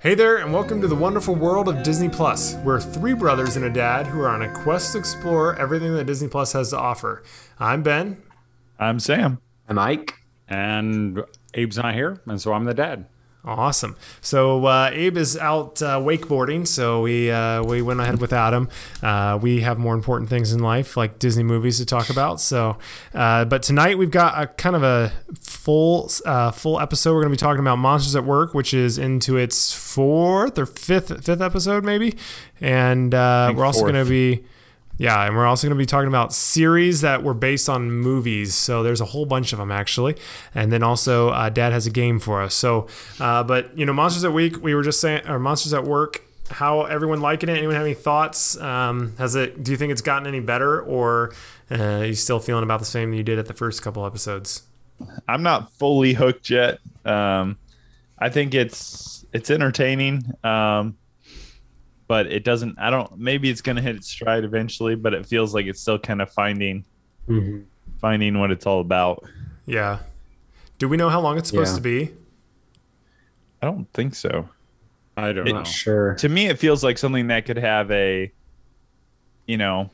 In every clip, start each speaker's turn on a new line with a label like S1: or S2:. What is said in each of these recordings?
S1: Hey there, and welcome to the wonderful world of Disney Plus. We're three brothers and a dad who are on a quest to explore everything that Disney Plus has to offer. I'm Ben.
S2: I'm Sam.
S3: I'm Ike.
S4: And Abe's not here, and so I'm the dad.
S1: Awesome. So uh, Abe is out uh, wakeboarding, so we uh, we went ahead without him. Uh, we have more important things in life, like Disney movies, to talk about. So, uh, but tonight we've got a kind of a full uh, full episode. We're going to be talking about Monsters at Work, which is into its fourth or fifth fifth episode, maybe. And we're also going to be yeah, and we're also going to be talking about series that were based on movies. So there's a whole bunch of them actually, and then also uh, Dad has a game for us. So, uh, but you know, Monsters at Week, we were just saying, or Monsters at Work. How everyone liking it? Anyone have any thoughts? Um, has it? Do you think it's gotten any better, or uh, are you still feeling about the same that you did at the first couple episodes?
S2: I'm not fully hooked yet. Um, I think it's it's entertaining. Um, but it doesn't. I don't. Maybe it's gonna hit its stride eventually, but it feels like it's still kind of finding mm-hmm. finding what it's all about.
S1: Yeah. Do we know how long it's supposed yeah. to be?
S2: I don't think so.
S4: I don't
S3: it,
S4: know.
S3: Sure.
S2: To me, it feels like something that could have a, you know,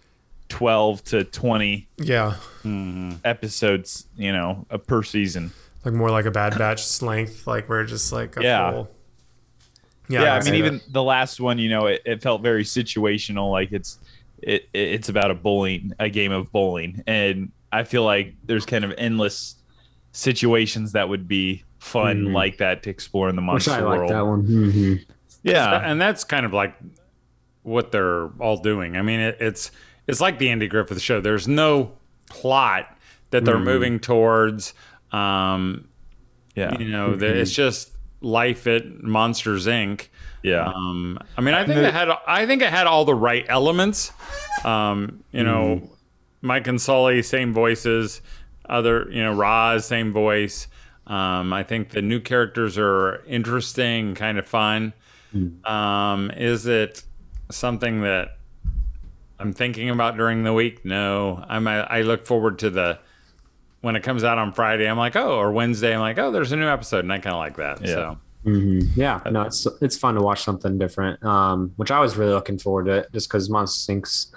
S2: twelve to twenty.
S1: Yeah.
S2: Mm-hmm. Episodes, you know, a per season.
S1: Like more like a Bad Batch length, like we're just like
S2: yeah.
S1: Full,
S2: yeah, yeah I, I mean, even that. the last one, you know, it, it, felt very situational. Like it's it it's about a bowling, a game of bowling, and I feel like there's kind of endless situations that would be fun mm-hmm. like that to explore in the monster Which I world.
S3: like that one. Mm-hmm.
S4: Yeah, and that's kind of like what they're all doing. I mean, it, it's it's like the Andy Griffith show. There's no plot that they're mm-hmm. moving towards. Um, yeah, you know, mm-hmm. it's just life at Monsters Inc.
S2: Yeah.
S4: Um, I mean, I think it had I think it had all the right elements. Um, you know, mm. Mike and Sully, same voices. Other, you know, Roz, same voice. Um, I think the new characters are interesting, kind of fun. Mm. Um, is it something that I'm thinking about during the week? No. I'm. I look forward to the when it comes out on Friday, I'm like, oh, or Wednesday, I'm like, oh, there's a new episode, and I kind of like that.
S2: Yeah.
S4: So.
S3: Mm-hmm. Yeah, no, it's it's fun to watch something different. Um, which I was really looking forward to, just because Monsters Inc.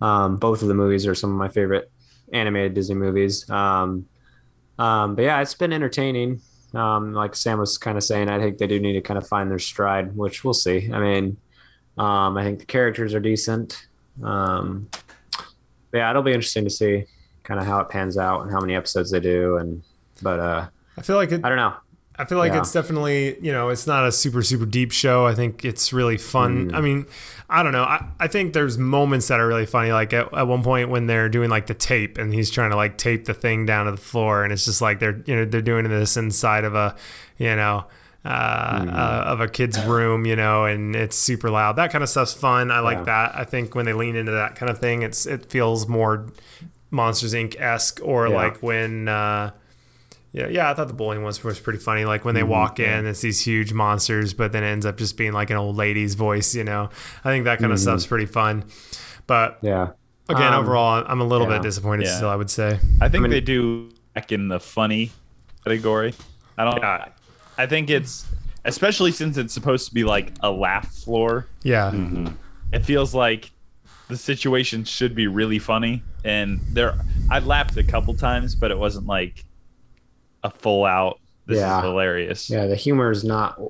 S3: Um, both of the movies are some of my favorite animated Disney movies. Um, um, but yeah, it's been entertaining. Um, like Sam was kind of saying, I think they do need to kind of find their stride, which we'll see. I mean, um, I think the characters are decent. Um, yeah, it'll be interesting to see kind of how it pans out and how many episodes they do. And but uh,
S1: I feel like it,
S3: I don't know.
S1: I feel like yeah. it's definitely you know it's not a super super deep show. I think it's really fun. Mm. I mean, I don't know. I, I think there's moments that are really funny. Like at, at one point when they're doing like the tape and he's trying to like tape the thing down to the floor and it's just like they're you know they're doing this inside of a you know. Uh, mm. uh, of a kid's room, you know, and it's super loud. That kind of stuff's fun. I like yeah. that. I think when they lean into that kind of thing, it's it feels more Monsters Inc. esque, or yeah. like when. Uh, yeah, yeah, I thought the bowling was was pretty funny. Like when they mm-hmm, walk in, it's these huge monsters, but then it ends up just being like an old lady's voice. You know, I think that kind of mm-hmm. stuff's pretty fun. But
S3: yeah,
S1: again, um, overall, I'm a little yeah. bit disappointed yeah. still. I would say.
S2: I think I mean, they do back in the funny category. I don't. Yeah. I think it's especially since it's supposed to be like a laugh floor.
S1: Yeah.
S2: Mm-hmm. It feels like the situation should be really funny, and there I laughed a couple times, but it wasn't like a full out. This yeah. is hilarious.
S3: Yeah, the humor is not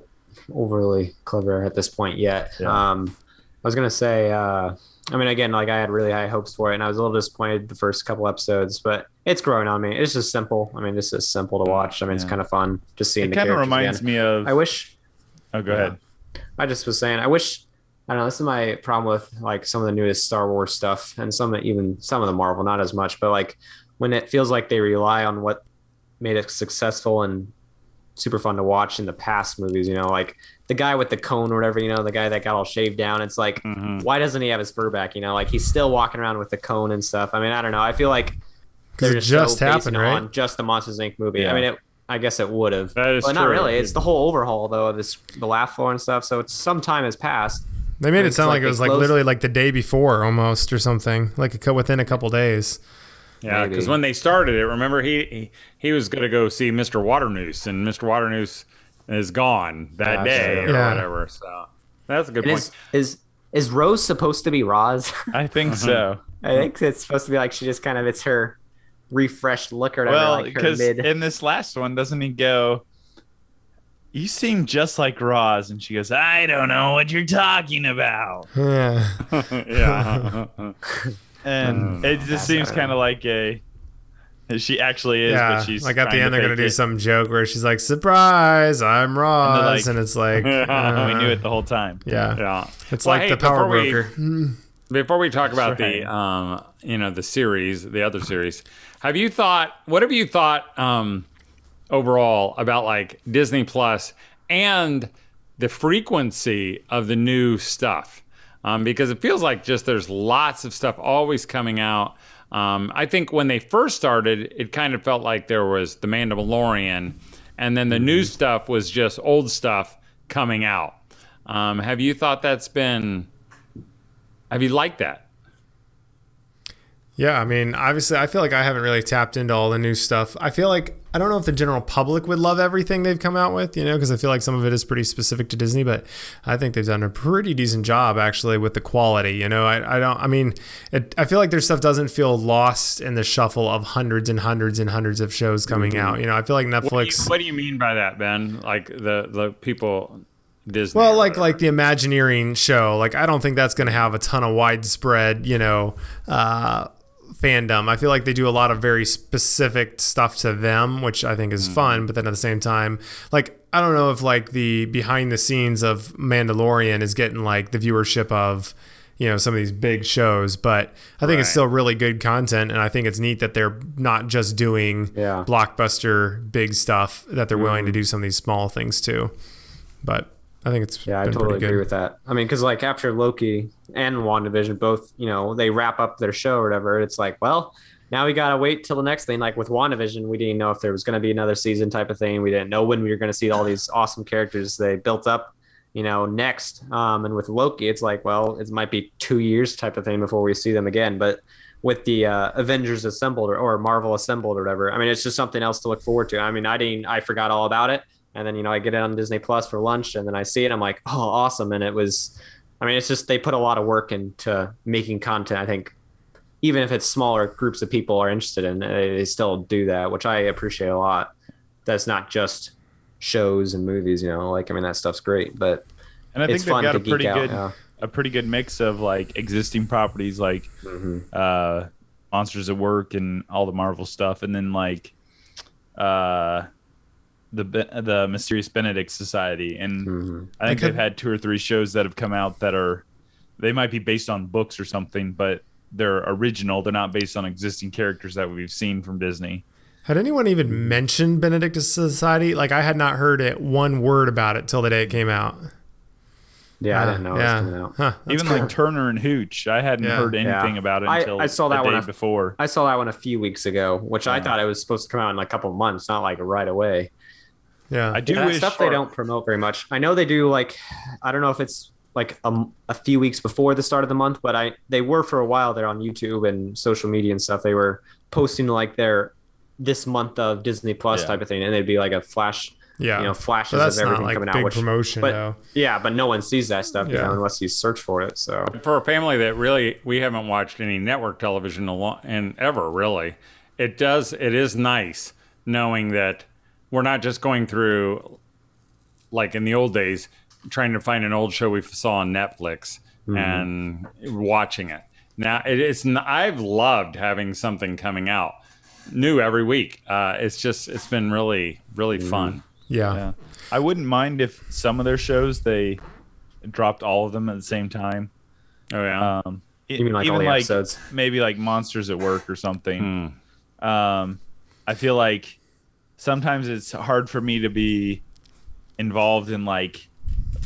S3: overly clever at this point yet. Yeah. Um, I was gonna say, uh, I mean, again, like I had really high hopes for it, and I was a little disappointed the first couple episodes, but it's growing on me. It's just simple. I mean, this is simple to watch. I mean, yeah. it's kind of fun just seeing. It
S2: kind of reminds
S3: again.
S2: me of.
S3: I wish.
S2: Oh, go ahead.
S3: I just was saying, I wish. I don't know. This is my problem with like some of the newest Star Wars stuff, and some even some of the Marvel, not as much, but like when it feels like they rely on what made it successful and super fun to watch in the past movies. You know, like the guy with the cone or whatever. You know, the guy that got all shaved down. It's like, mm-hmm. why doesn't he have his fur back? You know, like he's still walking around with the cone and stuff. I mean, I don't know. I feel like
S1: because it just so happened, right? On
S3: just the Monsters Inc. movie. Yeah. I mean, it, I guess it would have, but true. not really. It's the whole overhaul though of this the laugh floor and stuff. So it's some time has passed.
S1: They made it sound like, like, it was like literally like the day before almost or something, like a, within a couple days.
S4: Yeah, because when they started it, remember he he, he was going to go see Mr. Waternoose, and Mr. Waternoose is gone that day or yeah. whatever. So that's a good and point.
S3: Is, is is Roze supposed to be Roz?
S2: I think so.
S3: I think it's supposed to be like she just kind of it's her refreshed look or
S2: whatever. Well, because like in this last one, doesn't he go? You seem just like Roz, and she goes, "I don't know what you're talking about."
S1: Yeah,
S2: yeah. and it just seems kind of like a she actually is, yeah, but she's
S1: like at the end they're gonna do some joke where she's like, "Surprise, I'm Roz," and, like, and it's like,
S2: uh, we knew it the whole time.
S1: Yeah,
S4: yeah.
S1: It's well, like hey, the power broker.
S4: We, before we talk about the, um, you know, the series, the other series, have you thought? What have you thought um, overall about like Disney Plus and the frequency of the new stuff? Um, because it feels like just there's lots of stuff always coming out. Um, I think when they first started, it kind of felt like there was The Mandalorian, and then the new mm-hmm. stuff was just old stuff coming out. Um, have you thought that's been? Have you liked that?
S1: Yeah, I mean, obviously, I feel like I haven't really tapped into all the new stuff. I feel like I don't know if the general public would love everything they've come out with, you know, because I feel like some of it is pretty specific to Disney, but I think they've done a pretty decent job actually with the quality. You know, I, I don't, I mean, it, I feel like their stuff doesn't feel lost in the shuffle of hundreds and hundreds and hundreds of shows coming mm-hmm. out. You know, I feel like Netflix. What
S4: do, you, what do you mean by that, Ben? Like the the people Disney.
S1: Well, like like the Imagineering show, like I don't think that's going to have a ton of widespread, you know, uh, fandom. I feel like they do a lot of very specific stuff to them, which I think is mm. fun. But then at the same time, like I don't know if like the behind the scenes of Mandalorian is getting like the viewership of you know some of these big shows but i think right. it's still really good content and i think it's neat that they're not just doing
S3: yeah.
S1: blockbuster big stuff that they're mm. willing to mm-hmm. do some of these small things too but I think it's
S3: yeah, I totally agree with that. I mean, because like after Loki and WandaVision, both you know they wrap up their show or whatever. It's like, well, now we gotta wait till the next thing. Like with WandaVision, we didn't know if there was gonna be another season type of thing. We didn't know when we were gonna see all these awesome characters they built up, you know, next. Um, and with Loki, it's like, well, it might be two years type of thing before we see them again. But with the uh, Avengers assembled or, or Marvel assembled or whatever, I mean, it's just something else to look forward to. I mean, I didn't, I forgot all about it and then you know I get it on Disney Plus for lunch, and then I see it. I'm like, oh, awesome! And it was, I mean, it's just they put a lot of work into making content. I think even if it's smaller groups of people are interested in, they still do that, which I appreciate a lot. That's not just shows and movies, you know. Like I mean, that stuff's great, but
S2: and I think they've got a pretty good yeah. a pretty good mix of like existing properties like mm-hmm. uh, Monsters at Work and all the Marvel stuff, and then like uh the the Mysterious Benedict Society, and mm-hmm. I think they've had two or three shows that have come out that are they might be based on books or something, but they're original. They're not based on existing characters that we've seen from Disney.
S1: Had anyone even mentioned Benedict Society? Like I had not heard it one word about it till the day it came out.
S3: Yeah, uh, I didn't know yeah. it was coming out. Huh,
S2: Even cool. like Turner and Hooch, I hadn't yeah. heard anything yeah. about it until I, I saw that one a, before.
S3: I saw that one a few weeks ago, which I thought it was supposed to come out in a couple months, not like right away.
S1: Yeah,
S3: I do. That stuff for... they don't promote very much. I know they do. Like, I don't know if it's like a, a few weeks before the start of the month, but I they were for a while there on YouTube and social media and stuff. They were posting like their this month of Disney Plus yeah. type of thing, and they'd be like a flash. Yeah, you know, flashes of everything like coming out. Which,
S1: promotion,
S3: but,
S1: though.
S3: Yeah, but no one sees that stuff yeah. you know, unless you search for it. So
S4: for a family that really we haven't watched any network television a lot and ever really, it does it is nice knowing that we're not just going through like in the old days trying to find an old show we saw on Netflix mm-hmm. and watching it. Now it is. I've loved having something coming out new every week. Uh, it's just it's been really really mm-hmm. fun.
S1: Yeah. yeah.
S2: I wouldn't mind if some of their shows they dropped all of them at the same time.
S4: Oh yeah.
S3: Um, you mean like even like episodes?
S2: maybe like Monsters at Work or something. Hmm. Um, I feel like sometimes it's hard for me to be involved in like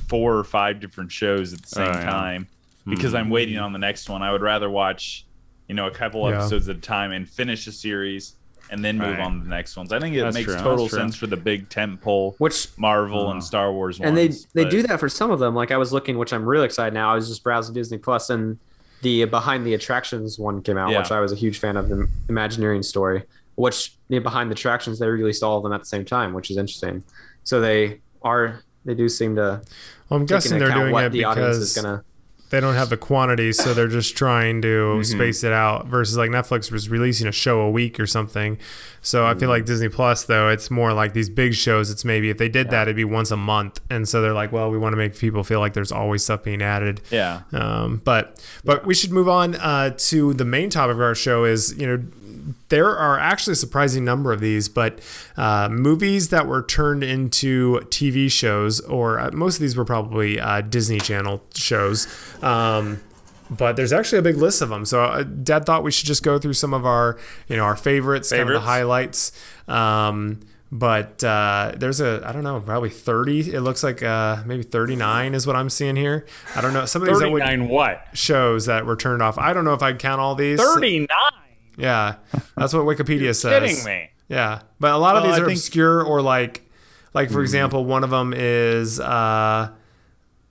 S2: four or five different shows at the same oh, yeah. time because mm-hmm. I'm waiting on the next one. I would rather watch you know, a couple
S1: Yeah.
S2: episodes at a time and finish a series and then move
S4: Right.
S2: on to the next ones. I think it
S4: That's
S2: makes
S4: true,
S2: total sense for the big tent pole
S3: Which
S2: Marvel
S4: Uh,
S2: and Star Wars ones.
S3: and they they
S2: but-
S3: do that for some of them. Like I was looking, which I'm really excited now. I was just browsing Disney Plus, and the behind the attractions one came out,
S2: Yeah.
S3: which I was a huge fan of. The Imagineering story, which the behind the attractions they released all of them at the same time, which is interesting. So they are they do seem to
S1: Well, I'm
S3: take
S1: guessing
S3: into
S1: they're doing
S3: what
S1: it
S3: the audience is
S1: because
S3: gonna.
S1: they don't have the quantity, so they're just trying to
S3: Mm-hmm.
S1: space it out. Versus like Netflix was releasing a show a week or something. So I
S3: Mm-hmm.
S1: feel like Disney Plus though, it's more like these big shows. It's maybe if they did that, it'd be once a month, and so they're like, well, we want to make people feel like there's always stuff being added.
S2: Yeah.
S1: Um, but but we should move on uh, to the main topic of our show. Is you know there are actually a surprising number of these, but uh, movies that were turned into TV shows, or uh, most of these were probably uh, Disney Channel shows. Um, but there's actually a big list of them. So uh, Dad thought we should just go through some of our, you know, our favorites, kind of the highlights. Um, but uh, there's a, I don't know, probably 30. It looks like uh, maybe 39 is what I'm seeing here. I don't know. Some of these I would,
S4: 39 what?
S1: shows that were turned off. I don't know if I'd count all these.
S4: 39?
S1: Yeah, that's what Wikipedia says.
S4: Kidding me.
S1: Yeah, but a lot of these are
S2: think-
S1: obscure or like, like for example, one of them is uh,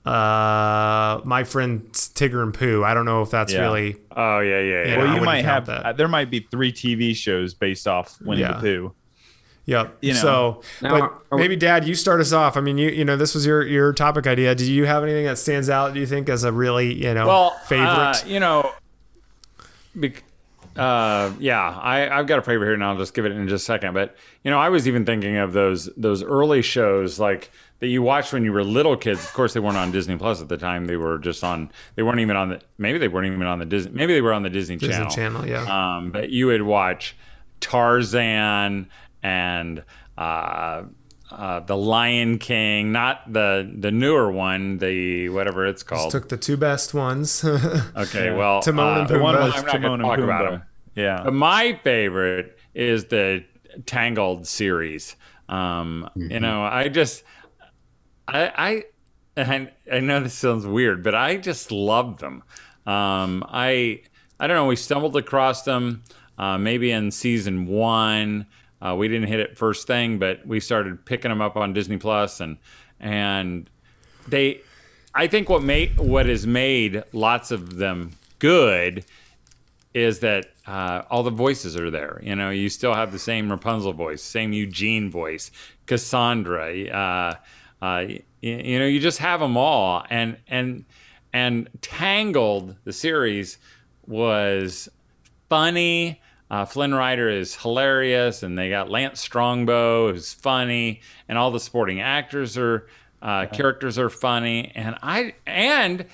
S1: uh, my friend Tigger and Pooh. I don't know if that's
S2: Yeah.
S1: really.
S4: Oh, yeah, yeah, yeah.
S1: Yeah, I
S2: Well, you might have
S1: that.
S2: uh, there might be three TV shows based off Winnie
S1: Yeah.
S2: the Pooh.
S1: Yep.
S2: You know.
S1: so,
S3: Now,
S1: but
S3: we-
S1: maybe Dad, you start us off. I mean, you you know this was your your topic idea. Do you have anything that stands out? Do you think as a really you know
S4: well,
S1: favorite?
S4: uh, you know, bec- uh, yeah, I, I've got a favorite here, and I'll just give it in just a second. But you know, I was even thinking of those those early shows like that you watched when you were little kids. Of course, they weren't on Disney Plus at the time. They were just on. They weren't even on the. Maybe they weren't even on the Disney. Maybe they were on the Disney,
S1: Disney
S4: Channel.
S1: Channel, yeah.
S4: Um, but you would watch Tarzan and. Uh, uh, the Lion King, not the the newer one, the whatever it's called.
S1: Took the two best ones.
S4: Okay, well,
S1: Timon and
S4: uh,
S1: Pumbaa.
S2: One was
S4: I'm not
S2: Timon and
S4: talk about
S2: Pumbaa.
S4: them.
S2: Yeah.
S4: But my favorite is the Tangled series. Um, You know, I just, I, I, I, I know this sounds weird, but I just love them. Um, I, I don't know. We stumbled across them uh, maybe in season one. Uh, we didn't hit it first thing, but we started picking them up on Disney Plus, and and they I think what made what has made lots of them good is that uh, all the voices are there. You know, you still have the same Rapunzel voice, same Eugene voice, Cassandra. Uh, uh, y- you know, you just have them all, and and and Tangled, the series, was funny. Uh, Flynn Rider is hilarious, and they got Lance Strongbow, who's funny, and all the supporting actors are uh, characters are funny, and I and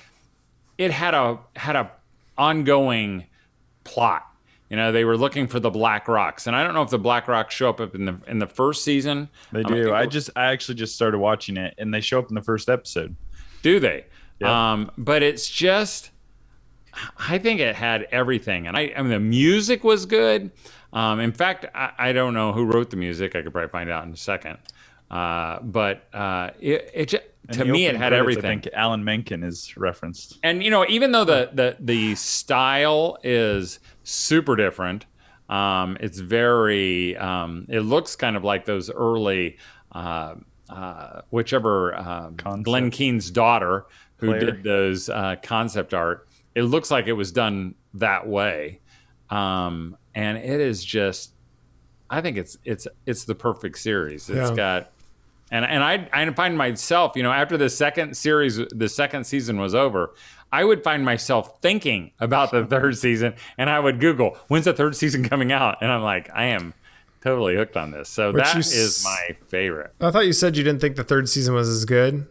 S4: it had a had a ongoing plot. You know, they were looking for the Black Rocks, and I don't know if the Black Rocks show up in the in the first season.
S2: They
S4: Um,
S2: do.
S4: think
S2: I just I actually just started watching it and they show up in the first episode.
S4: Do they?
S2: Yeah.
S4: Um, but it's just, I think it had everything, and I, I mean, the music was good. Um, in fact, I, I don't know who wrote the music. I could probably find out in a second. Uh, but uh, it, it ju-
S2: And
S4: to me, it had
S2: credits,
S4: everything.
S2: I think Alan Menken is referenced.
S4: and you know even though the the, the style is super different um, it's very um, it looks kind of like those early uh, uh, whichever uh, Glen Keane's daughter who
S2: Claire.
S4: did those uh, concept art it looks like it was done that way um, and it is just i think it's it's it's the perfect series It's
S1: Yeah.
S4: got and and I I find myself, you know, after the second series, the second season was over, I would find myself thinking about the third season, and I would Google when's the third season coming out, and I'm like, I am totally hooked on this. So
S1: Which
S4: that
S1: you
S4: is my favorite.
S1: I thought you said you didn't think the third season was as good,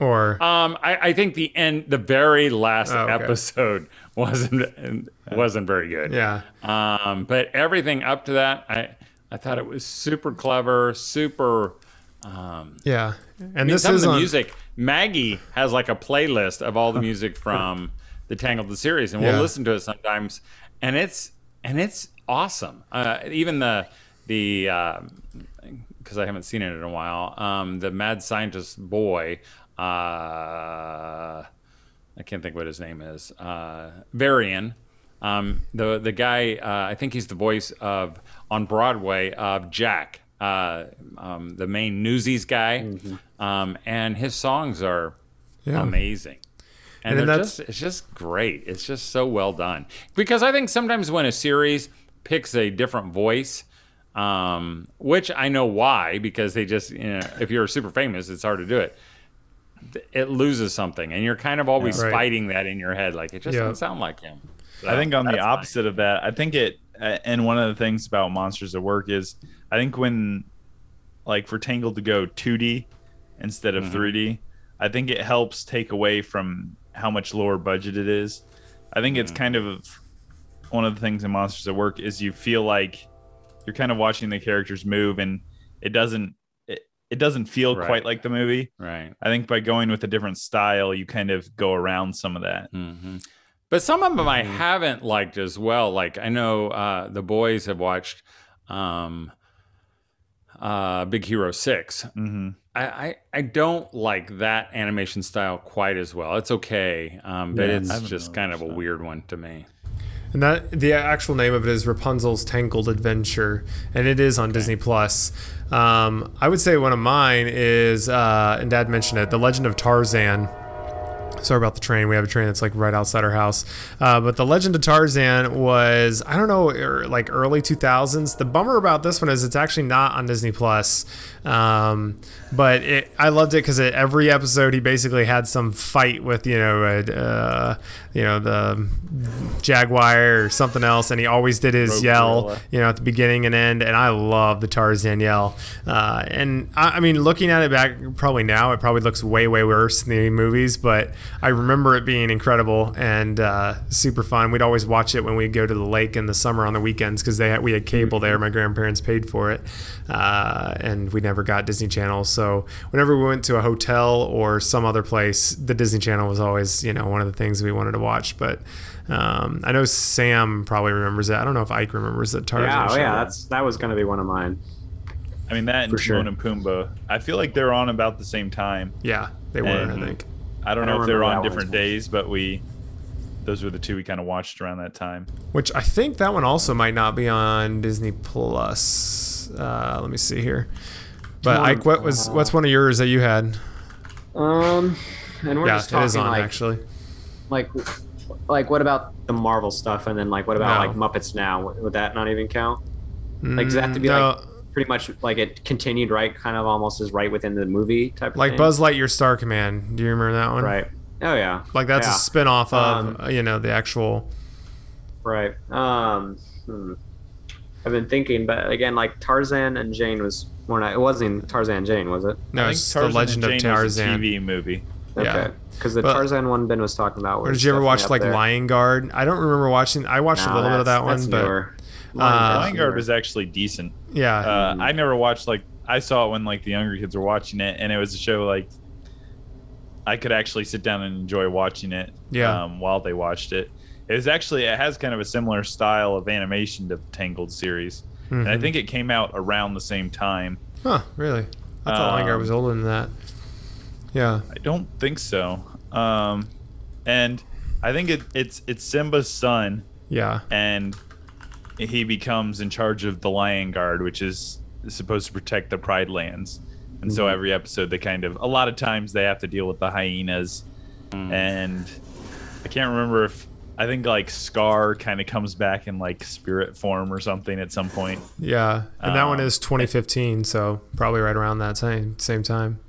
S1: or
S4: Um, I, I think the end, the very last
S1: Oh, okay.
S4: episode wasn't wasn't very good.
S1: yeah.
S4: Um, but everything up to that, I I thought it was super clever, super.
S1: Yeah, and
S4: I mean,
S1: this
S4: some
S1: is
S4: of the
S1: on,
S4: music. Maggie has like a playlist of all the music from the Tangled the series, and we'll listen to it sometimes, and it's and it's awesome. Uh, even the the because I haven't seen it in a while. Um, the mad scientist boy. Uh, I can't think what his name is. Uh, Varian. Um, the the guy, uh, I think he's the voice of on Broadway of Jack, uh, um, the main Newsies guy, mm-hmm. um, and his songs are yeah. amazing. And, and just it's just great. It's just so well done. Because I think sometimes when a series picks a different voice, um, which I know why, because they just you know, if you're super famous, it's hard to do it. It loses something, and you're kind of always yeah, right. fighting that in your head, like it just yeah. doesn't sound like him.
S2: So, I think on the opposite of that, I think it, uh, and one of the things about Monsters at Work is, I think when, like, for Tangled to go 2D instead of mm-hmm. 3D, I think it helps take away from how much lower budget it is. I think it's mm. kind of one of the things in Monsters at Work is you feel like you're kind of watching the characters move and it doesn't it, it doesn't feel right. quite like the movie.
S4: Right.
S2: I think by going with a different style, you kind of go around some of that.
S4: Mm-hmm. But some of them I mm-hmm. haven't liked as well. Like I know uh, the boys have watched um, uh, Big Hero 6
S2: mm-hmm.
S4: I, I, I don't like that animation style quite as well. It's okay, um, but yeah, it's just kind of a weird one to me.
S1: And that the actual name of it is Rapunzel's Tangled Adventure, and it is on okay. Disney Plus. Um, I would say one of mine is, uh, and Dad mentioned it, The Legend of Tarzan. Sorry about the train. We have a train that's like right outside our house. Uh, but The Legend of Tarzan was, I don't know, er, like early 2000s. The bummer about this one is it's actually not on Disney Plus. Um, but it, I loved it because every episode he basically had some fight with you know uh, you know the jaguar or something else, and he always did his Rogue yell gorilla. you know at the beginning and end, and I love the Tarzan yell. Uh, and I, I, mean, looking at it back probably now, it probably looks way way worse than the movies, but I remember it being incredible and uh, super fun. We'd always watch it when we'd go to the lake in the summer on the weekends because they had, we had cable there. My grandparents paid for it, uh, and we never got Disney Channel. So whenever we went to a hotel or some other place, the Disney Channel was always you know one of the things we wanted to watch. But um, I know Sam probably remembers it. I don't know if Ike remembers it.
S3: Tarzan yeah, oh yeah, that's that was going to be one of mine.
S2: I mean that and For Timon sure. and Pumbaa. I feel like they're on about the same time.
S1: Yeah, they were. I think.
S2: I don't I know don't if they're on different days, but we those were the two we kind of watched around that time.
S1: Which I think that one also might not be on Disney Plus. Uh, let me see here. But Ike, what was uh, what's one of yours that you had?
S3: Um, and we're yeah, just talking it is on like,
S1: actually.
S3: Like, like what about the Marvel stuff, and then like what about no. like Muppets Now? Would that not even count? Like, does that have to be no. like pretty much like it continued right, kind of almost as right within the movie type?
S1: Like
S3: thing?
S1: Like Buzz Lightyear Star Command. Do you remember that one?
S3: Right. Oh yeah.
S1: Like that's
S3: yeah.
S1: a spin-off of um, you know the actual.
S3: Right. Um. Hmm. I've been thinking, but again, like Tarzan and Jane was more not. It wasn't Tarzan and Jane, was it?
S1: No, it's the Legend of Tarzan
S2: TV movie.
S3: Okay. Yeah. Because the but, Tarzan one Ben was talking about.
S1: Was did you ever watch like there. Lion Guard? I don't remember watching. I watched a little bit of that one, but
S2: newer. Lion, uh, Lion Guard was actually decent.
S1: Yeah.
S2: Uh, I never watched like I saw it when like the younger kids were watching it, and it was a show like I could actually sit down and enjoy watching it.
S1: Yeah.
S2: Um, while they watched it, it was actually it has kind of a similar style of animation to the Tangled series, mm-hmm. and I mm-hmm. think it came out around the same time.
S1: Huh? Really? I thought um, Lion Guard was older than that. Yeah.
S2: I don't think so. Um, and I think it, it's it's Simba's son.
S1: Yeah.
S2: And he becomes in charge of the Lion Guard, which is supposed to protect the Pride Lands. And mm-hmm. so every episode, they kind of a lot of times they have to deal with the hyenas, mm. and I can't remember if I think like Scar kind of comes back in like spirit form or something at some point.
S1: Yeah, and that um, one is 2015, so probably right around that same same time.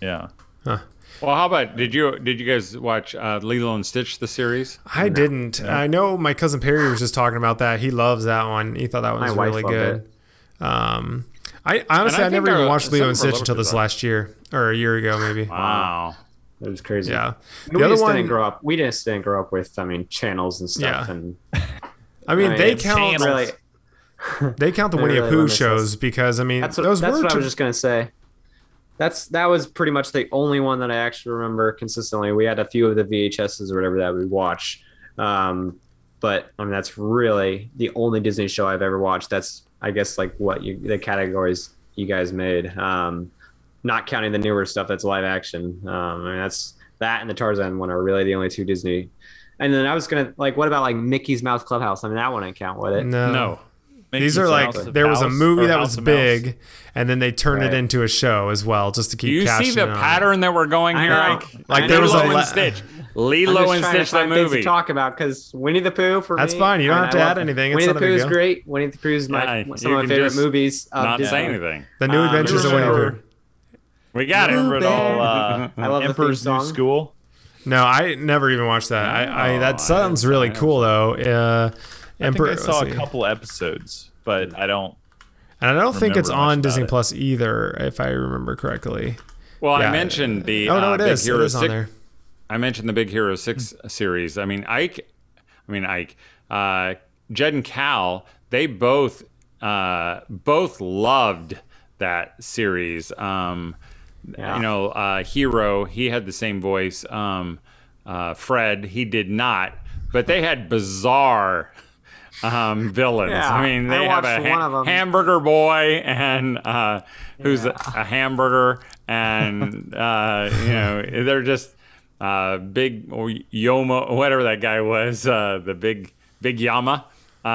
S2: Yeah.
S1: Huh.
S4: Well, how about did you did you guys watch uh, Lilo and Stitch the series?
S1: I no. didn't. No. I know my cousin Perry was just talking about that. He loves that one. He thought that one was really good. Um, I honestly I, I, never even watched Lilo and Stitch until this last year or a year ago maybe.
S4: Wow.
S3: It was crazy.
S1: Yeah.
S3: The we just one, didn't grow up. We just didn't grow up with. I mean, channels and stuff. Yeah. And
S1: I mean, I mean they count. Really, they count the Winnie the Pooh shows because I mean,
S3: that's what, those that's were. What I was just gonna say. That's that was pretty much the only one that I actually remember consistently. We had a few of the VHSs or whatever that we watch, um, but I mean that's really the only Disney show I've ever watched. That's I guess like what you the categories you guys made. Um, not counting the newer stuff that's live action. Um, I mean, that's that and the Tarzan one are really the only two Disney And then I was gonna like, what about like Mickey's Mouse Clubhouse? I mean, that wouldn't count, would it?
S1: No.
S4: No.
S1: These are like there was a movie that was big, and then they turned it into a show as well, just to keep.
S4: Do you see the
S1: in on it.
S4: pattern that we're going here? Like,
S1: Like,
S3: I
S1: there
S3: know.
S1: was a
S4: Lilo
S1: la-
S4: and Stitch. Lilo
S3: just
S4: and Stitch, the
S3: find
S4: movie.
S3: to talk about because Winnie the Pooh for
S1: That's
S3: me.
S1: fine. You don't
S3: I
S1: have to add
S3: love-
S1: anything. It's
S3: Winnie
S1: not
S3: the
S1: a
S3: Pooh is
S1: deal.
S3: great. Winnie the Pooh is my
S4: Yeah,
S3: some of my favorite movies. Of
S4: Not
S3: Disney.
S4: say anything.
S1: The New
S4: Um,
S1: Adventures of Winnie the Pooh.
S4: We got it.
S2: Remember it all? Uh,
S3: I love the
S2: Emperor's New. School.
S1: No, I never even watched that. I, I
S4: Oh,
S1: that sounds really cool though. Uh,
S2: I think I saw a couple episodes, but I don't.
S1: and I don't think it's on Disney
S2: it.
S1: Plus either, if I remember correctly.
S4: Well,
S1: Yeah.
S4: I mentioned the
S1: Oh no,
S4: uh,
S1: it
S4: Big
S1: is. It
S4: Hero
S1: is on
S4: 6
S1: there.
S4: I mentioned the Big Hero Six series. I mean, Ike. I mean, Ike. Uh, Jed and Cal. They both uh, both loved that series. Um,
S3: Yeah.
S4: You know, uh, Hero. He had the same voice. Um, uh, Fred. He did not. But they had bizarre um, villains.
S3: Yeah,
S4: I mean,
S3: I
S4: they have a ha-
S3: one of 'em.
S4: hamburger boy and uh, who's a, a hamburger, and uh, you know they're just uh, big or Yoma, whatever that guy was, uh, the big big Yama, um,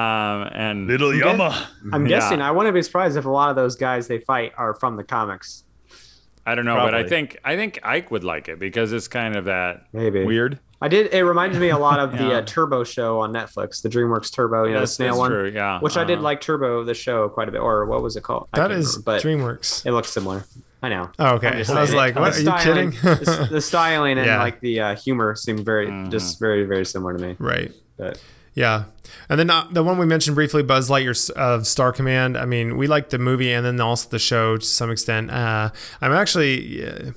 S4: and
S2: Little Yama.
S3: I'm
S4: Yeah.
S3: guessing. I wouldn't be surprised if a lot of those guys they fight are from the comics.
S4: I don't know, but I think I think Ike would like it because it's kind of that.
S3: Maybe
S2: Weird.
S3: I did. It reminded me a lot of the uh, Turbo show on Netflix, the DreamWorks Turbo, you know, the snail
S4: that's
S3: one.
S4: true, yeah.
S3: Which I did
S4: Uh,
S3: like Turbo, the show, quite a bit. Or what was it called? I
S1: That
S3: can't
S1: is
S3: remember, but
S1: DreamWorks.
S3: it looks similar. I know.
S1: Oh, okay.
S3: I'm
S1: was like,
S3: The
S1: what? Are you kidding?
S3: the, the styling and
S1: Yeah.
S3: like the uh, humor seemed very,
S4: Mm-hmm.
S3: just very, very similar to me.
S1: right.
S3: But
S1: Yeah. And then uh, the one we mentioned briefly, Buzz Lightyear of Star Command. I mean, we like the movie and then also the show to some extent. Uh, I'm actually, uh,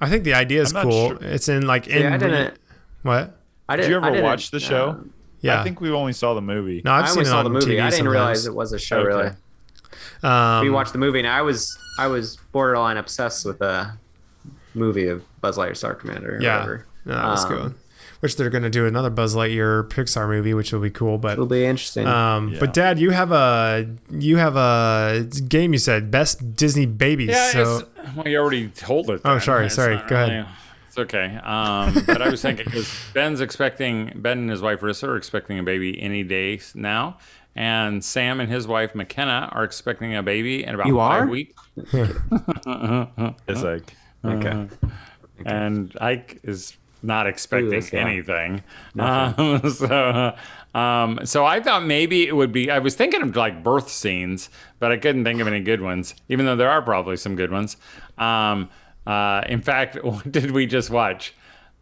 S1: I think the idea is cool.
S2: sure.
S1: It's in like in
S3: yeah, I didn't.
S1: What?
S3: I
S2: Did
S3: didn't.
S2: you
S3: I
S2: ever
S3: didn't,
S2: watch the show?
S3: uh,
S1: Yeah.
S2: I think we only saw the movie.
S1: no, I've
S3: I
S1: seen
S3: only
S1: it
S3: saw
S1: on
S3: the movie.
S1: TV
S3: I didn't
S1: sometimes.
S3: realize it was a show.
S2: Okay.
S3: Really,
S1: Um,
S3: we watched the movie, and I was, I was borderline obsessed with the movie of Buzz Lightyear Star Commander. Or
S1: Yeah.
S3: whatever.
S1: No, that was
S3: Um,
S1: good. Which they're going to do another Buzz Lightyear Pixar movie, which will be cool. But
S3: It'll be interesting.
S1: um,
S2: Yeah.
S1: but Dad, you have a you have a game. You said best Disney babies.
S4: Yeah,
S1: so
S4: well, you already told it.
S1: Oh, sorry,
S4: It's
S1: sorry.
S4: not
S1: Go ahead.
S4: Really- It's okay. Um, but I was thinking because Ben's expecting Ben and his wife Rissa are expecting a baby any day now, and Sam and his wife McKenna are expecting a baby in about
S3: You
S4: five
S3: are?
S4: weeks.
S2: It's like
S3: okay.
S4: and Ike is not expecting
S3: that's- yeah.
S4: anything. Um, so, um, so I thought maybe it would be. I was thinking of like birth scenes, but I couldn't think of any good ones, even though there are probably some good ones. Um, uh, in fact, what did we just watch?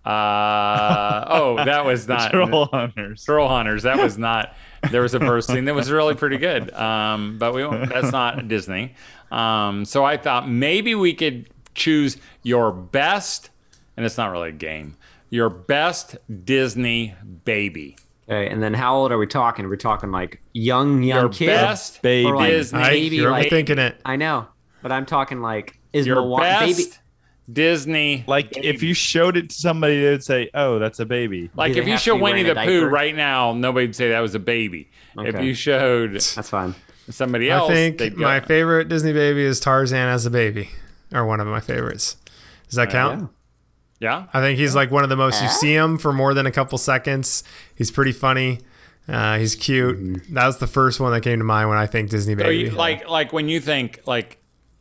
S4: Uh, oh, that was not
S2: Troll Hunters.
S4: Troll Hunters. That was not. There was a first scene that was really pretty good. Um, but we won't, that's not Disney. Um, so I thought maybe we could choose your best, and it's not really a game. Your best Disney baby.
S3: Okay, and then how old are we talking? We're we talking like young, young
S4: Your
S3: kid?
S4: best
S2: baby.
S3: Or like
S4: Disney
S1: Ike,
S3: maybe
S1: you're
S3: like-
S1: overthinking it.
S3: I know, but I'm talking like is
S4: Your
S3: Milwaukee
S4: best
S3: baby?
S4: Disney.
S2: Like if you showed it to somebody, they would say, "Oh, that's a baby."
S4: Like if you show Winnie the Pooh right now, nobody'd say that was a baby. If you showed
S3: That's fine.
S4: somebody else.
S1: I think
S4: they'd go,
S1: my favorite Disney baby is Tarzan as a baby, or one of my favorites. Does that count?
S4: yeah.
S1: I think he's like one of the most. You see him for more than a couple seconds. He's pretty funny. Uh, he's cute. That was the first one that came to mind when I think Disney
S4: So
S1: baby.
S4: you, like like when you think like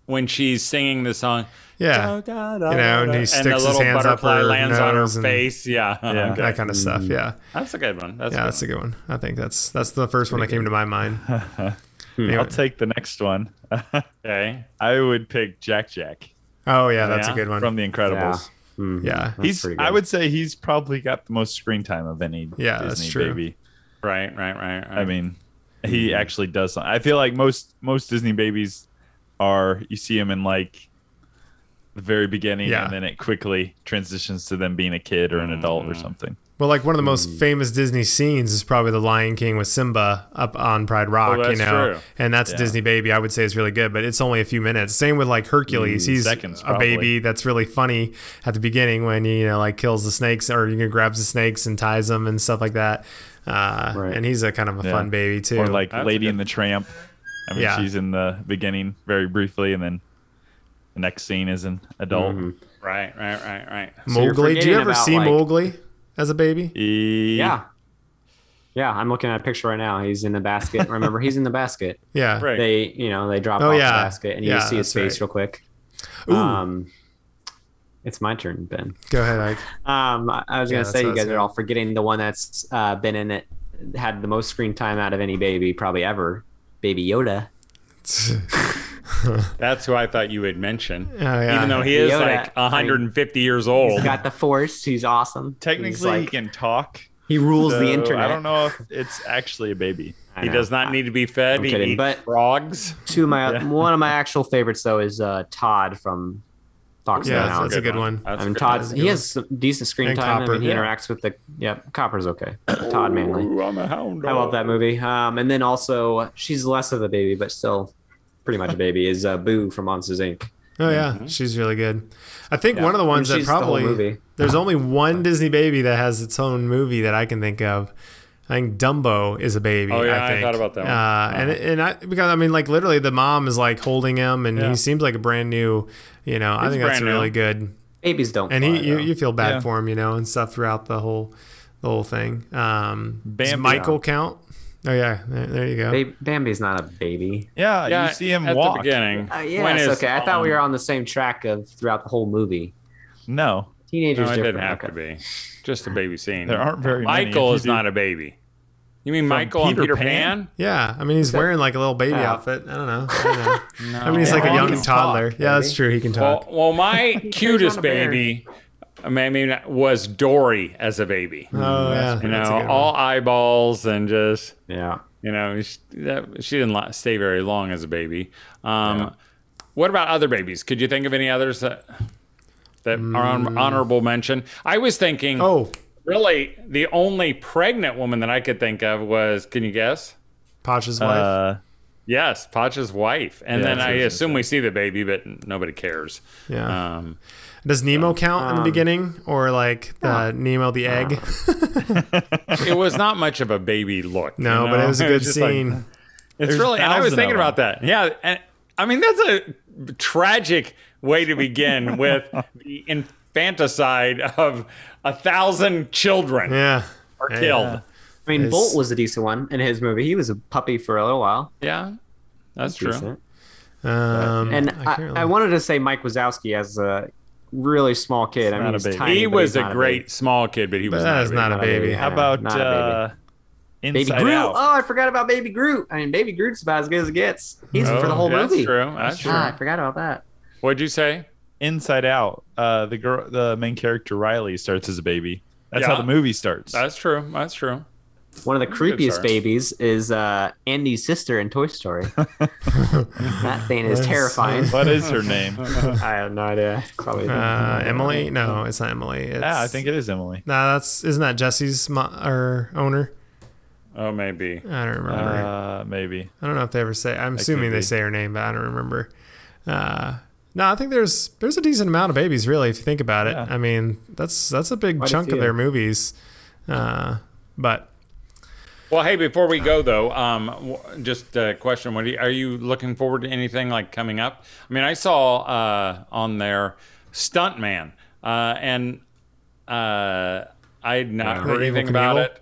S4: when she's singing the song,
S1: yeah, you know, and he sticks
S4: and
S1: his hands up
S4: butterfly
S1: her
S4: lands on her
S1: and
S4: face. Yeah,
S2: Yeah.
S4: Okay.
S1: that kind of stuff. Mm-hmm. Yeah,
S4: that's a good one. That's
S1: yeah,
S4: a
S1: that's
S4: good
S1: a good one. I think that's that's the first one that came to my mind. Hmm, anyway.
S2: I'll take the next one.
S4: one. okay.
S2: I would pick Jack Jack
S1: Oh yeah, that's
S4: Yeah,
S1: a good one.
S2: from The Incredibles.
S3: Mhm.
S1: yeah,
S3: mm-hmm.
S2: He's. I would say he's probably got the most screen time of any
S1: Yeah,
S2: Disney
S1: that's true.
S2: baby.
S4: Right, right, right. right.
S2: I mean, he mm-hmm. actually does something. I feel like most most Disney babies are you see him in like the very beginning,
S1: Yeah.
S2: and then it quickly transitions to them being a kid or an adult
S4: Mm.
S2: or something.
S1: Well, like one of the most famous Disney scenes is probably the Lion King with Simba up on Pride Rock, you
S4: Oh, that's
S1: know,
S4: true.
S1: and that's
S2: Yeah.
S1: Disney Baby. I would say is really good, but it's only a few minutes. Same with like Hercules. He's
S2: seconds,
S1: a
S2: probably.
S1: baby that's really funny at the beginning when he you know like kills the snakes or you know, grabs the snakes and ties them and stuff like that. Uh,
S3: Right.
S1: And he's a kind of a
S2: Yeah.
S1: fun baby too.
S2: Or like
S4: That's
S2: Lady
S4: good.
S2: and the Tramp. I mean,
S1: Yeah.
S2: she's in the beginning very briefly, and then the next scene is an adult.
S3: Mhm.
S4: right, right, right, right.
S3: So
S1: Mowgli. Do you ever
S3: about,
S1: see
S3: like-
S1: Mowgli as a baby?
S3: Yeah. Yeah, I'm looking at a picture right now. He's in the basket. Remember, he's in the basket.
S1: Yeah.
S4: Right.
S3: They, you know, they drop
S1: Oh,
S3: off
S1: yeah.
S3: the basket, and you
S1: Yeah,
S3: see his face
S1: right.
S3: real quick.
S1: Ooh.
S3: Um, it's my turn, Ben.
S1: Go ahead, Ike.
S3: Um, I I was
S1: Yeah,
S3: gonna
S1: that's
S3: say you
S1: was
S3: guys are all forgetting the one that's uh, been in it, had the most screen time out of any baby probably ever. Baby Yoda.
S4: That's who I thought you would mention.
S1: Oh, yeah.
S4: Even though he is
S3: Yoda,
S4: like 150 years old.
S3: He's got the force. He's awesome. He's
S2: Technically,
S3: like-
S2: he can talk.
S3: he rules
S2: so
S3: the internet.
S2: I don't know if it's actually a baby.
S3: I
S4: He
S3: know.
S4: does not need to be fed.
S3: I'm
S4: he
S3: kidding,
S4: eats
S3: but-
S4: frogs.
S3: Two of my
S2: Yeah.
S3: one of my actual favorites though is uh, Todd from Fox
S1: Yeah,
S3: and the
S1: that's a good one.
S4: That's
S3: I
S4: a
S3: mean,
S4: good
S3: Todd, he has some decent screen
S1: And
S3: time. I mean, he
S1: yeah.
S3: interacts with the yeah. Copper's okay. Todd Manley.
S4: Ooh, I'm a hound
S3: I love that movie. Um, and then also she's less of a baby, but still pretty much a baby. Is uh, Boo from Monsters Inc.
S1: Oh yeah, she's really good. I think
S3: Yeah.
S1: one of the ones
S3: I mean,
S1: that
S3: she's the
S1: probably
S3: movie.
S1: there's only one Disney baby that has its own movie that I can think of. I think Dumbo is a baby.
S4: Oh, yeah,
S1: I,
S4: I thought about that one.
S1: Uh, And and I because I mean like literally the mom is like holding him and
S4: Yeah.
S1: he seems like a brand new. You know, I think that's
S4: new.
S1: really good.
S3: Babies don't.
S1: And
S3: fly,
S1: he you,
S3: though.
S1: you feel bad
S2: Yeah.
S1: for him, you know, and stuff throughout the whole the whole thing. Um, does
S2: Bambi.
S1: Michael count? Oh yeah, there, there you go.
S3: Ba- Bambi's not a baby.
S2: Yeah,
S4: Yeah,
S2: you see him
S4: at
S2: walk.
S4: the beginning.
S3: Uh,
S4: When
S3: yes,
S4: is,
S3: okay. I thought we
S4: um,
S3: were on the same track of throughout the whole movie.
S2: No,
S3: Teenagers
S4: No, it didn't have
S3: okay.
S4: to be. Just a baby scene.
S2: there aren't very many.
S4: Michael is not a baby. You mean
S2: From
S4: Michael and
S2: Peter
S4: Peter
S2: Pan?
S4: Pan?
S1: Yeah, I mean he's wearing like a little baby
S3: Yeah.
S1: outfit. I don't know. I, don't know.
S4: No.
S1: I mean he's like a young toddler.
S3: talk,
S1: yeah, that's true. He can talk.
S4: well, my cutest
S3: on a bear.
S4: baby, I mean, was Dory as a baby.
S1: oh yeah,
S4: You know, all eyeballs and just
S3: Yeah.
S4: you know, she, that, she didn't stay very long as a baby. Um,
S3: Yeah.
S4: What about other babies? Could you think of any others that that are on, honorable mention? I was thinking,
S1: Oh,
S4: really, the only pregnant woman that I could think of was, can you guess?
S1: Potch's wife.
S2: Uh,
S4: Yes, Pacha's wife. And
S2: Yeah,
S4: then I
S2: what I was
S4: assume we see the baby, but nobody cares.
S1: yeah.
S4: Um,
S1: Does Nemo count in the
S3: um,
S1: beginning, or like the Nemo the egg?
S4: it was not much of a baby look. you
S1: no, but it was a good
S4: just like-
S1: scene.
S4: It's
S2: There's
S4: really, and I was thinking about that. Yeah, and I mean that's a tragic way to begin with the infanticide of a thousand children
S1: yeah.
S4: are
S1: Yeah.
S4: killed.
S3: I mean,
S1: It's-
S3: Bolt was a decent one in his movie. He was a puppy for a little while.
S4: Yeah, that's true.
S3: Decent.
S1: Um,
S3: And
S1: I
S3: I, I, wanted to say Mike Wazowski as a really small kid. I mean, he's tiny,
S4: He was a great
S3: baby.
S4: small kid, but he was
S1: But that is
S4: not,
S1: not
S4: a
S1: a
S4: baby.
S1: baby.
S2: how about
S3: not a
S2: uh,
S3: Baby
S2: Inside
S3: Groot.
S2: Out?
S3: Oh, I forgot about Baby Groot. I mean, Baby Groot's about as good as it gets. He's for the
S4: Oh,
S3: whole
S4: that's
S3: movie.
S4: true. That's true.
S3: Ah, I forgot about that.
S4: What'd you say?
S2: Inside Out. Uh, the girl, the main character Riley starts as a baby. That's
S4: Yeah.
S2: how the movie starts.
S4: That's true. That's true.
S3: One of the
S4: Good
S3: creepiest babies is uh, Andy's sister in Toy Story. that thing is terrifying.
S2: what is her name?
S3: I have no idea. Probably.
S1: uh, Emily? No, it's not Emily. It's,
S2: yeah, I think it is Emily.
S1: Nah, that's isn't that Jesse's mo- or owner?
S4: Oh, maybe.
S1: I don't remember.
S2: Uh, maybe.
S1: I don't know if they ever say. I'm
S2: That
S1: assuming they say her name, but I don't remember. Uh, no, I think there's there's a decent amount of babies, really, if you think about it.
S2: Yeah.
S1: I mean, that's that's a big
S3: Quite a
S1: chunk of their movies. Uh, but
S4: Well, hey, before we go though, um, w- just a question: What are you, are you looking forward to anything like coming up? I mean, I saw uh, on there Stuntman, uh, and uh, I'd not
S3: Yeah.
S4: heard anything about
S1: Knievel?
S4: it.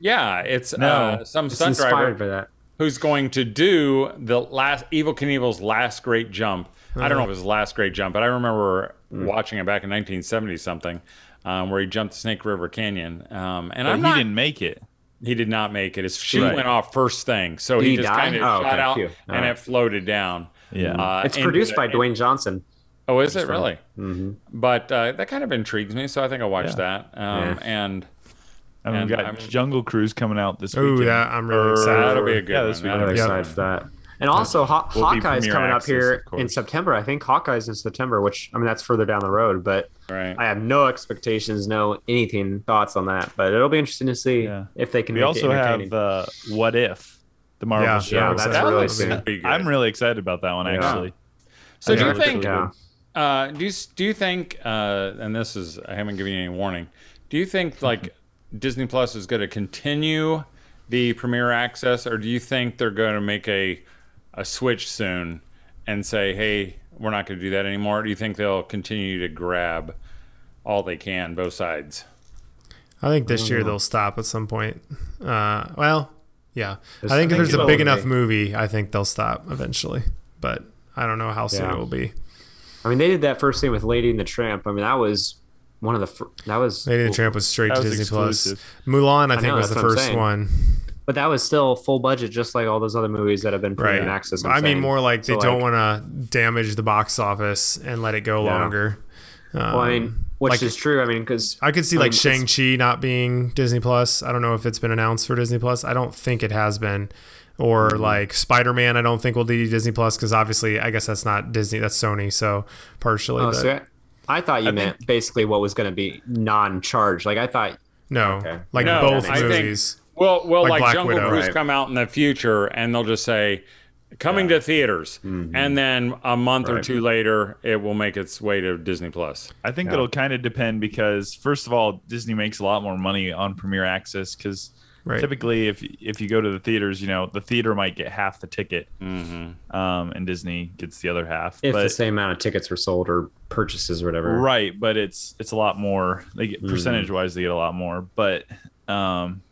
S4: Yeah, it's
S2: No.
S4: uh, some
S3: It's
S4: stunt
S3: inspired
S4: driver
S3: by that.
S4: Who's going to do the last Evel Knievel's last great jump. I don't know if it was the last great jump, but I remember watching it back in 1970 something, um, where he jumped Snake River Canyon. Um, and
S2: But
S4: I'm
S2: he
S4: not,
S2: didn't make it.
S4: he did not make it. His chute
S2: Right.
S4: went off first thing, so
S3: Did
S4: he,
S3: he
S4: just kind of
S3: Oh,
S4: shot
S3: okay,
S4: out
S3: phew.
S4: and
S3: Alright.
S4: it floated down.
S2: Yeah.
S4: Uh,
S3: It's produced
S4: the-
S3: by Dwayne Johnson.
S4: Oh, is it really?
S3: hmm
S4: But uh, that kind of intrigues me, so I think I'll watch
S2: Yeah.
S4: that. Um,
S3: Yeah.
S4: And
S2: And we've got
S4: I'm-
S2: Jungle Cruise coming out this
S1: ooh,
S2: Oh
S1: yeah, I'm really
S2: Or-
S1: excited.
S4: that'll
S1: for
S4: be a good
S2: Yeah,
S4: one.
S2: this week.
S4: That'll
S3: I'm
S4: be
S3: really
S1: Yeah.
S3: excited for that. And also, Haw-
S2: Will
S3: Hawkeye's
S2: premiere
S3: coming up here in September. I think Hawkeye's in September, which I mean that's further down the road, but
S4: right.
S3: I have no expectations, no anything thoughts on that. But it'll be interesting to see
S2: Yeah.
S3: if they can.
S2: We
S3: make
S2: also
S3: it
S2: have uh, What If, the Marvel
S1: Yeah,
S2: show.
S3: yeah, that's
S1: excited.
S3: really
S4: looks
S3: soon.
S4: good.
S2: I'm really excited about that one
S3: Yeah.
S2: actually.
S4: So do you
S2: think it looks
S4: think?
S2: really
S3: yeah.
S4: Uh, do you do you think? Uh, and this is I haven't given you any warning. Do you think like Disney Plus is going to continue the premiere access, or do you think they're going to make a a switch soon and say, "Hey, we're not going to do that anymore"? Do you think they'll continue to grab all they can, both sides?
S1: I think this year know. they'll stop at some point. Uh, well, yeah. I think if there's a big enough movie, I think they'll stop eventually. But I don't know how soon yeah. it will be.
S3: I mean, they did that first thing with Lady and the Tramp. I mean, that was one of the fir- that was
S1: Lady and the Tramp was straight to Disney exclusive. Plus. Mulan, I, I think, know, was the first one.
S3: But that was still full budget, just like all those other movies that have been premium right. access. I'm
S1: i mean, more like they so don't like, want to damage the box office and let it go yeah. longer.
S3: Um, well, I mean, which like, is true. I mean, because
S1: I could see I like Shang Chi not being Disney Plus. I don't know if it's been announced for Disney Plus. I don't think it has been. Or mm-hmm. like Spider Man, I don't think will be Disney Plus because obviously, I guess that's not Disney, that's Sony. So partially. Oh, but,
S3: so I thought you I meant think, basically what was going to be non-charged. Like I thought.
S1: No, okay. like no, both movies.
S4: Think, well, well, like, like Jungle Widow, Cruise right. come out in the future, and they'll just say coming yeah. to theaters, mm-hmm. and then a month right. or two later, it will make its way to Disney Plus.
S2: I think yeah. it'll kind of depend because first of all, Disney makes a lot more money on Premier Access because right. typically, if if you go to the theaters, you know the theater might get half the ticket, mm-hmm. um, and Disney gets the other half.
S3: If but, the same amount of tickets were sold or purchases or whatever,
S2: right? But it's it's a lot more. They get mm-hmm. percentage wise, they get a lot more, but. Um,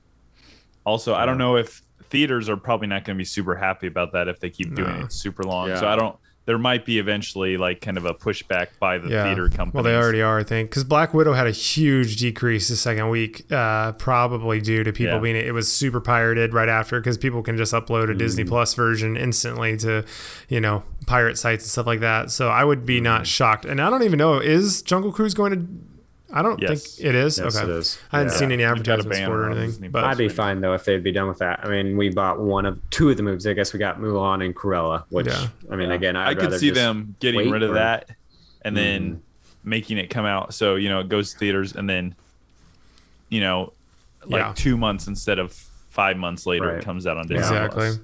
S2: also, I don't know if theaters are probably not going to be super happy about that if they keep doing it super long. Yeah. So I don't. There might be eventually like kind of a pushback by the yeah. theater companies.
S1: Well, they already are, I think, because Black Widow had a huge decrease the second week, uh, probably due to people yeah. being it was super pirated right after because people can just upload a mm. Disney Plus version instantly to, you know, pirate sites and stuff like that. So I would be not shocked. And I don't even know is Jungle Cruise going to I don't yes. think it is.
S3: Yes,
S1: okay.
S3: it is.
S1: I hadn't yeah. seen any advertisements for it or anything. But
S3: I'd be fine though if they'd be done with that. I mean, we bought one of two of the movies. I guess we got Mulan and Cruella, which yeah. I mean, yeah. again, I'd
S2: i could see them getting rid of or, that and then mm. making it come out so you know it goes to theaters and then you know like two months instead of five months later right. it comes out on Disney.
S1: Exactly. Plus.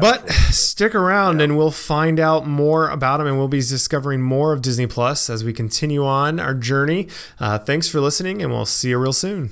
S1: But stick around and we'll find out more about him and we'll be discovering more of Disney Plus as we continue on our journey. Uh, thanks for listening and we'll see you real soon.